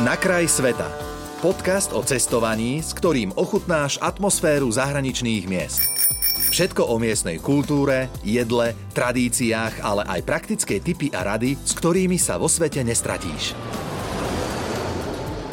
Na kraj sveta. Podcast o cestovaní, s ktorým ochutnáš atmosféru zahraničných miest. Všetko o miestnej kultúre, jedle, tradíciách, ale aj praktické tipy a rady, s ktorými sa vo svete nestratíš.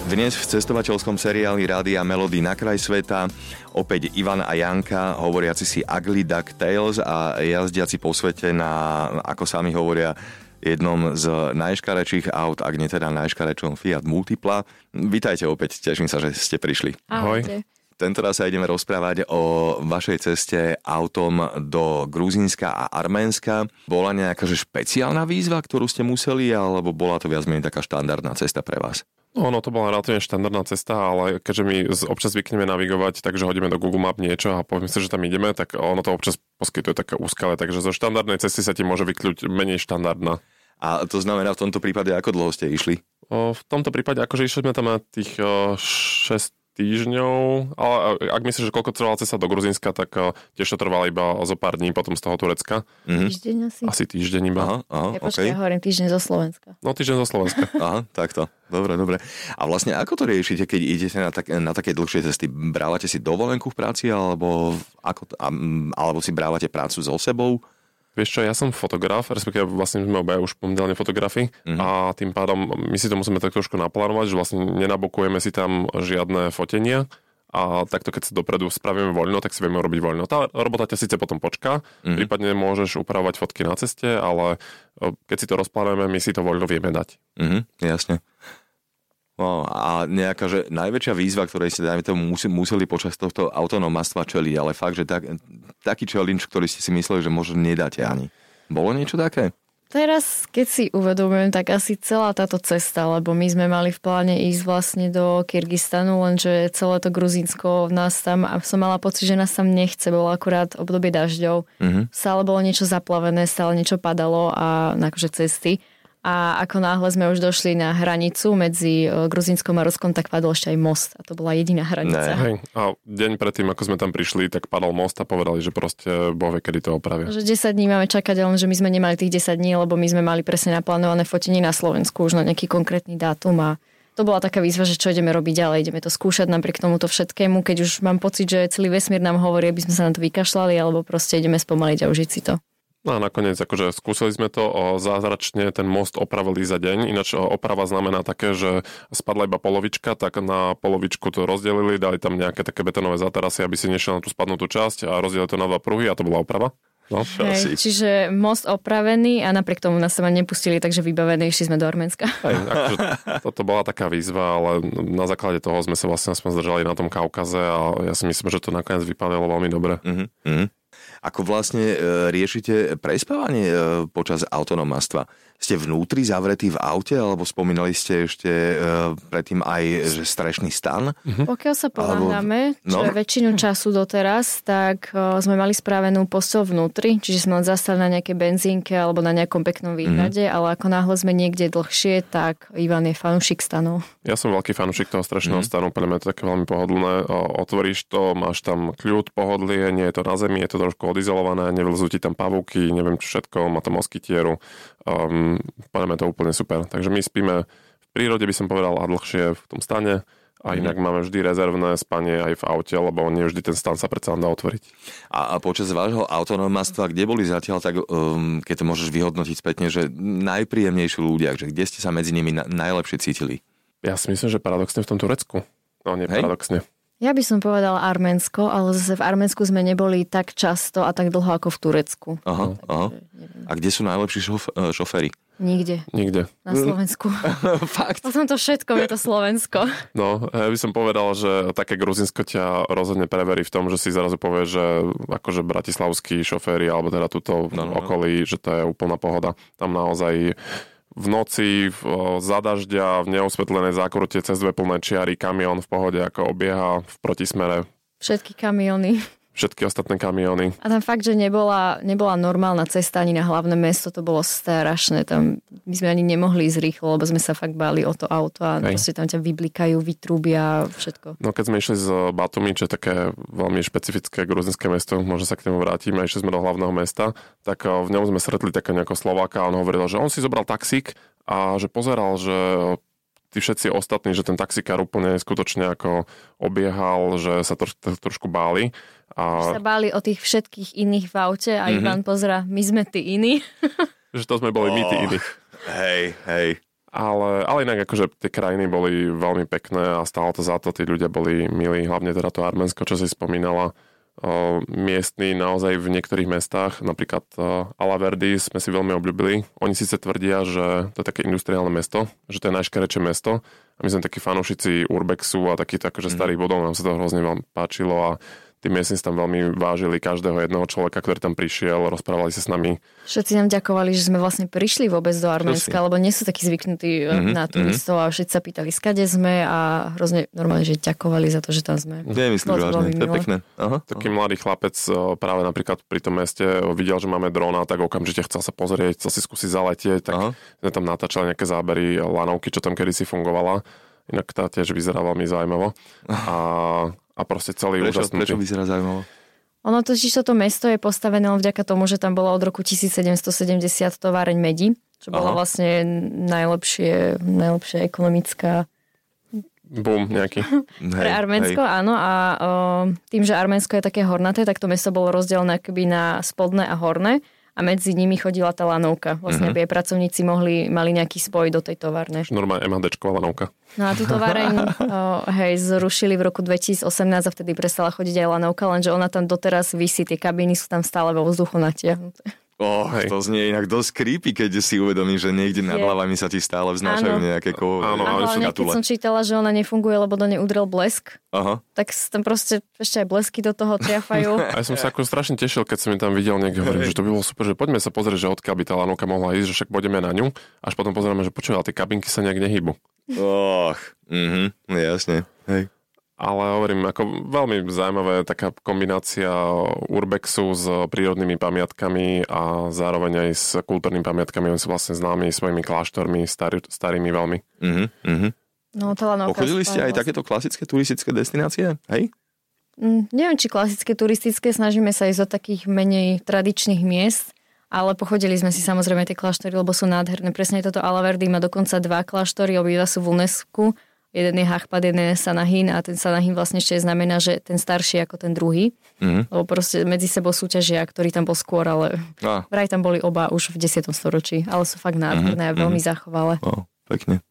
Dnes v cestovateľskom seriáli Rádia Melody na kraj sveta opäť Ivan a Janka, hovoriaci si Ugly Duck Tales a jazdiaci po svete na, ako sami hovoria, jednom z najškarečších aut, ak nie teda najškarečom Fiat Multipla. Vítajte opäť, teším sa, že ste prišli. Ahojte. Tentoraz sa ideme rozprávať o vašej ceste autom do Gruzínska a Arménska. Bola nejaká že špeciálna výzva, ktorú ste museli, alebo bola to viac menej taká štandardná cesta pre vás? Ono to bola relatívne štandardná cesta, ale keďže my občas zvykneme navigovať, takže hodíme do Google Map niečo a povieme si, že tam ideme, tak ono to občas poskytuje také úskale, takže zo štandardnej cesty sa ti môže vykľuť menej štandardná. A to znamená v tomto prípade, ako dlho ste išli? O, v tomto prípade, akože išli sme tam na tých o, 6 týždňov, ale ak myslíš, že koľko trvala cesta do Gruzínska, tak uh, tiež to trvalo iba zo pár dní potom z toho Turecka. Mm-hmm. Týždeň asi? Asi týždeň iba. Aha, aha, ja počkaj, okay. ja hovorím týždeň zo Slovenska. No týždeň zo Slovenska. aha, takto. Dobre, dobre. A vlastne ako to riešite, keď idete na, tak, na také dlhšie cesty? Brávate si dovolenku v práci, alebo, ako, alebo si brávate prácu so sebou? Vieš čo, ja som fotograf, respektíve vlastne sme obaja už momentálne fotografi mm-hmm. a tým pádom my si to musíme tak trošku naplánovať, že vlastne nenabokujeme si tam žiadne fotenia, a takto keď si dopredu spravíme voľno, tak si vieme robiť voľno. Tá robota ťa síce potom počká, mm-hmm. prípadne môžeš upravovať fotky na ceste, ale keď si to rozplánujeme, my si to voľno vieme dať. Mm-hmm, jasne. No, a nejaká, že najväčšia výzva, ktorej ste, dajme tomu, museli počas tohto autonomastva čeliť, ale fakt, že tak, taký challenge, ktorý ste si mysleli, že možno nedáte ani. Bolo niečo také? Teraz, keď si uvedomujem, tak asi celá táto cesta, lebo my sme mali v pláne ísť vlastne do Kyrgyzstanu, lenže celé to Gruzínsko nás tam, a som mala pocit, že nás tam nechce, bolo akurát obdobie dažďov. Mm-hmm. Stále bolo niečo zaplavené, stále niečo padalo a akože cesty. A ako náhle sme už došli na hranicu medzi e, Gruzínskom a Ruskom, tak padol ešte aj most. A to bola jediná hranica. Hej. A deň predtým, ako sme tam prišli, tak padol most a povedali, že proste Boh vie, kedy to opravia. Že 10 dní máme čakať, ale že my sme nemali tých 10 dní, lebo my sme mali presne naplánované fotenie na Slovensku už na nejaký konkrétny dátum a to bola taká výzva, že čo ideme robiť ďalej, ideme to skúšať napriek tomuto všetkému, keď už mám pocit, že celý vesmír nám hovorí, aby sme sa na to vykašľali, alebo proste ideme spomaliť a užiť si to. No a nakoniec akože skúsili sme to, o, zázračne ten most opravili za deň, ináč oprava znamená také, že spadla iba polovička, tak na polovičku to rozdelili, dali tam nejaké také betonové zaterasy, aby si nešiel na tú spadnutú časť a rozdelili to na dva pruhy a to bola oprava. No, Hej, čiže most opravený a napriek tomu nás sa nepustili, takže vybavený išli sme do Arménska. Hej, akože, toto bola taká výzva, ale na základe toho sme sa vlastne aspoň zdržali na tom Kaukaze a ja si myslím, že to nakoniec vypadalo veľmi dobre. Mm-hmm. Ako vlastne e, riešite prespávanie e, počas autonomastva? Ste vnútri zavretí v aute, alebo spomínali ste ešte e, predtým aj že strešný stan? Uh-huh. Pokiaľ sa ponáhľame, no. čo väčšinu času doteraz, tak sme mali spravenú postel vnútri, čiže sme len zastali na nejakej benzínke alebo na nejakom peknom výhrade, uh-huh. ale ako náhle sme niekde dlhšie, tak Ivan je fanúšik stanov. Ja som veľký fanúšik toho strešného uh-huh. stanu, pre mňa je to také veľmi pohodlné. Otvoríš to, máš tam kľud, pohodlie, nie je to na zemi, je to trošku odizolované, nevlzú ti tam pavúky, neviem čo všetko, má to moskytieru. Um, podľa to úplne super. Takže my spíme v prírode, by som povedal, a dlhšie v tom stane. A mhm. inak mm. máme vždy rezervné spanie aj v aute, lebo nie vždy ten stan sa predsa dá otvoriť. A, a počas vášho autonomastva, kde boli zatiaľ, tak um, keď to môžeš vyhodnotiť spätne, že najpríjemnejší ľudia, že kde ste sa medzi nimi na, najlepšie cítili? Ja si myslím, že paradoxne v tom Turecku. No nie Hej? paradoxne. Ja by som povedala Arménsko, ale zase v Arménsku sme neboli tak často a tak dlho ako v Turecku. Aha, aha. A kde sú najlepší šof- eh, šoféry? Nikde. Nikde. Na Slovensku. Fakt? Po tomto všetkom je to Slovensko. No, ja by som povedal, že také Gruzinsko ťa rozhodne preverí v tom, že si zrazu povie, že akože bratislavskí šoféry, alebo teda túto no, no, no. okolí, že to je úplná pohoda. Tam naozaj v noci, v, za dažďa, v neosvetlenej zákrute cez dve plné čiary, kamión v pohode ako obieha v protismere. Všetky kamiony všetky ostatné kamiony. A tam fakt, že nebola, nebola normálna cesta ani na hlavné mesto, to bolo strašné. Tam my sme ani nemohli ísť rýchlo, lebo sme sa fakt báli o to auto a Hej. proste tam ťa vyblikajú, vytrúbia, všetko. No keď sme išli z Batumi, čo je také veľmi špecifické gruzinské mesto, možno sa k nemu vrátim, a išli sme do hlavného mesta, tak eh, v ňom sme stretli také nejakého Slováka a on hovoril, že on si zobral taxík a že pozeral, že tí všetci ostatní, že ten taxikár úplne skutočne ako obiehal, že sa to, to trošku báli. A... Že sa báli o tých všetkých iných v aute a mm-hmm. Ivan pozera, my sme tí iní. že to sme boli oh, my tí iní. Hej, hej. Ale, ale inak akože tie krajiny boli veľmi pekné a stálo to za to, tí ľudia boli milí, hlavne teda to Arménsko, čo si spomínala. Miestni naozaj v niektorých mestách, napríklad Alaverdy sme si veľmi obľúbili. Oni síce tvrdia, že to je také industriálne mesto, že to je najškarečšie mesto a my sme takí fanúšici Urbexu a takýchto akože mhm. starých bodov, nám sa to hrozne veľmi páčilo a tí miestni tam veľmi vážili každého jedného človeka, ktorý tam prišiel, rozprávali sa s nami. Všetci nám ďakovali, že sme vlastne prišli vôbec do Arménska, lebo nie sú takí zvyknutí mm-hmm, na turistov mm-hmm. a všetci sa pýtali, skade sme a hrozne normálne, že ďakovali za to, že tam sme. Nemyslím vážne, to je pekné. Aha. Taký mladý chlapec práve napríklad pri tom meste videl, že máme drona, tak okamžite chcel sa pozrieť, chcel si skúsiť zaletieť, tak Aha. sme tam natáčali nejaké zábery lanovky, čo tam kedysi fungovala. Inak tá tiež vyzerá veľmi zaujímavo. A a proste celý prečo, úžasný. Prečo vyzerá zaujímavo? Ono totiž toto mesto je postavené len vďaka tomu, že tam bola od roku 1770 továreň medi, čo bola Aha. vlastne najlepšie, najlepšia ekonomická Bum, nejaký. Pre Arménsko, hej. áno. A o, tým, že Arménsko je také hornaté, tak to mesto bolo rozdelené akoby na spodné a horné a medzi nimi chodila tá lanovka. Vlastne, uh-huh. aby aj pracovníci mohli, mali nejaký spoj do tej továrne. Normálne MHDčková lanovka. No a tú továreň hej, zrušili v roku 2018 a vtedy prestala chodiť aj lanovka, lenže ona tam doteraz vysí, tie kabíny sú tam stále vo vzduchu natiahnuté. Oh, Hej. to znie inak dosť creepy, keď si uvedomí, že niekde nad hlavami sa ti stále vznášajú áno. nejaké ko... áno, áno, ale keď som čítala, že ona nefunguje, lebo do nej udrel blesk, Aha. tak tam proste ešte aj blesky do toho triafajú. A ja som sa ako strašne tešil, keď som tam videl niekde, hovorím, že to by bolo super, že poďme sa pozrieť, že odkiaľ by tá lanovka mohla ísť, že však pôjdeme na ňu, až potom pozeráme, že počuj, tie kabinky sa nejak nehybu. Och, mhm, jasne. Hej ale hovorím, ako veľmi zaujímavé taká kombinácia urbexu s prírodnými pamiatkami a zároveň aj s kultúrnymi pamiatkami. Oni sú vlastne známi svojimi kláštormi, starý, starými veľmi. Uh-huh. No, Pochodili ste aj vlastne. takéto klasické turistické destinácie? Hej? Mm, neviem, či klasické turistické, snažíme sa ísť do takých menej tradičných miest, ale pochodili sme si samozrejme tie kláštory, lebo sú nádherné. Presne toto Alaverdy má dokonca dva kláštory, obidva sú v UNESCO jeden je Hachpad, jeden je Sanahin a ten Sanahin vlastne ešte znamená, že ten starší ako ten druhý. Mm-hmm. Lebo proste medzi sebou súťažia, ktorý tam bol skôr, ale ah. vraj tam boli oba už v 10. storočí, ale sú fakt nádherné mm-hmm. a veľmi mm-hmm. zachovalé. Oh, pekne.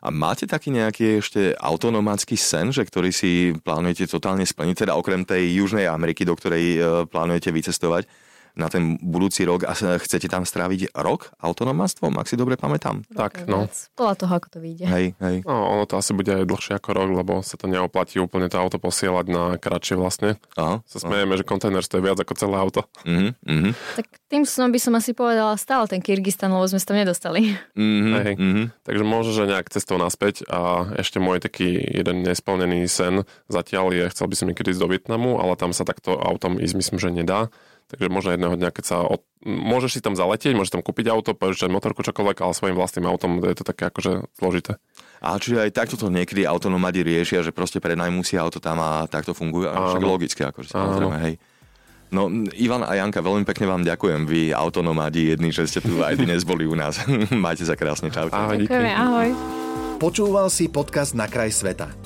A máte taký nejaký ešte autonomácky sen, že ktorý si plánujete totálne splniť, teda okrem tej Južnej Ameriky, do ktorej e, plánujete vycestovať? Na ten budúci rok a chcete tam stráviť rok autonomastvom, ak si dobre pamätám. Rok tak, no. Podľa toho, ako to vyjde. Hej, hej. No, ono to asi bude aj dlhšie ako rok, lebo sa to neoplatí úplne to auto posielať na kratšie vlastne. Aha, sa smejeme, aha. že kontajner stojí viac ako celé auto. Uh-huh, uh-huh. Tak tým snom by som asi povedala stále ten Kyrgyzstan, lebo sme sa tam nedostali. Uh-huh, hej. Uh-huh. Takže možno, že nejak cestou naspäť a ešte môj taký jeden nesplnený sen zatiaľ je, chcel by som niekedy ísť do Vietnamu, ale tam sa takto autom ísť myslím, že nedá. Takže možno jedného dňa, keď sa... Od... Môžeš si tam zaletieť, môžeš tam kúpiť auto, požičať motorku, čokoľvek, ale svojim vlastným autom je to také akože zložité. A čiže aj takto to niekedy autonomadi riešia, že proste prenajmú si auto tam a takto fungujú. A však logicky, akože samozrejme, hej. No, Ivan a Janka, veľmi pekne vám ďakujem. Vy autonomadi jedni, že ste tu aj dnes boli u nás. Majte sa krásne, čau. Ahoj, Ďakujeme, ahoj. Počúval si podcast Na kraj sveta.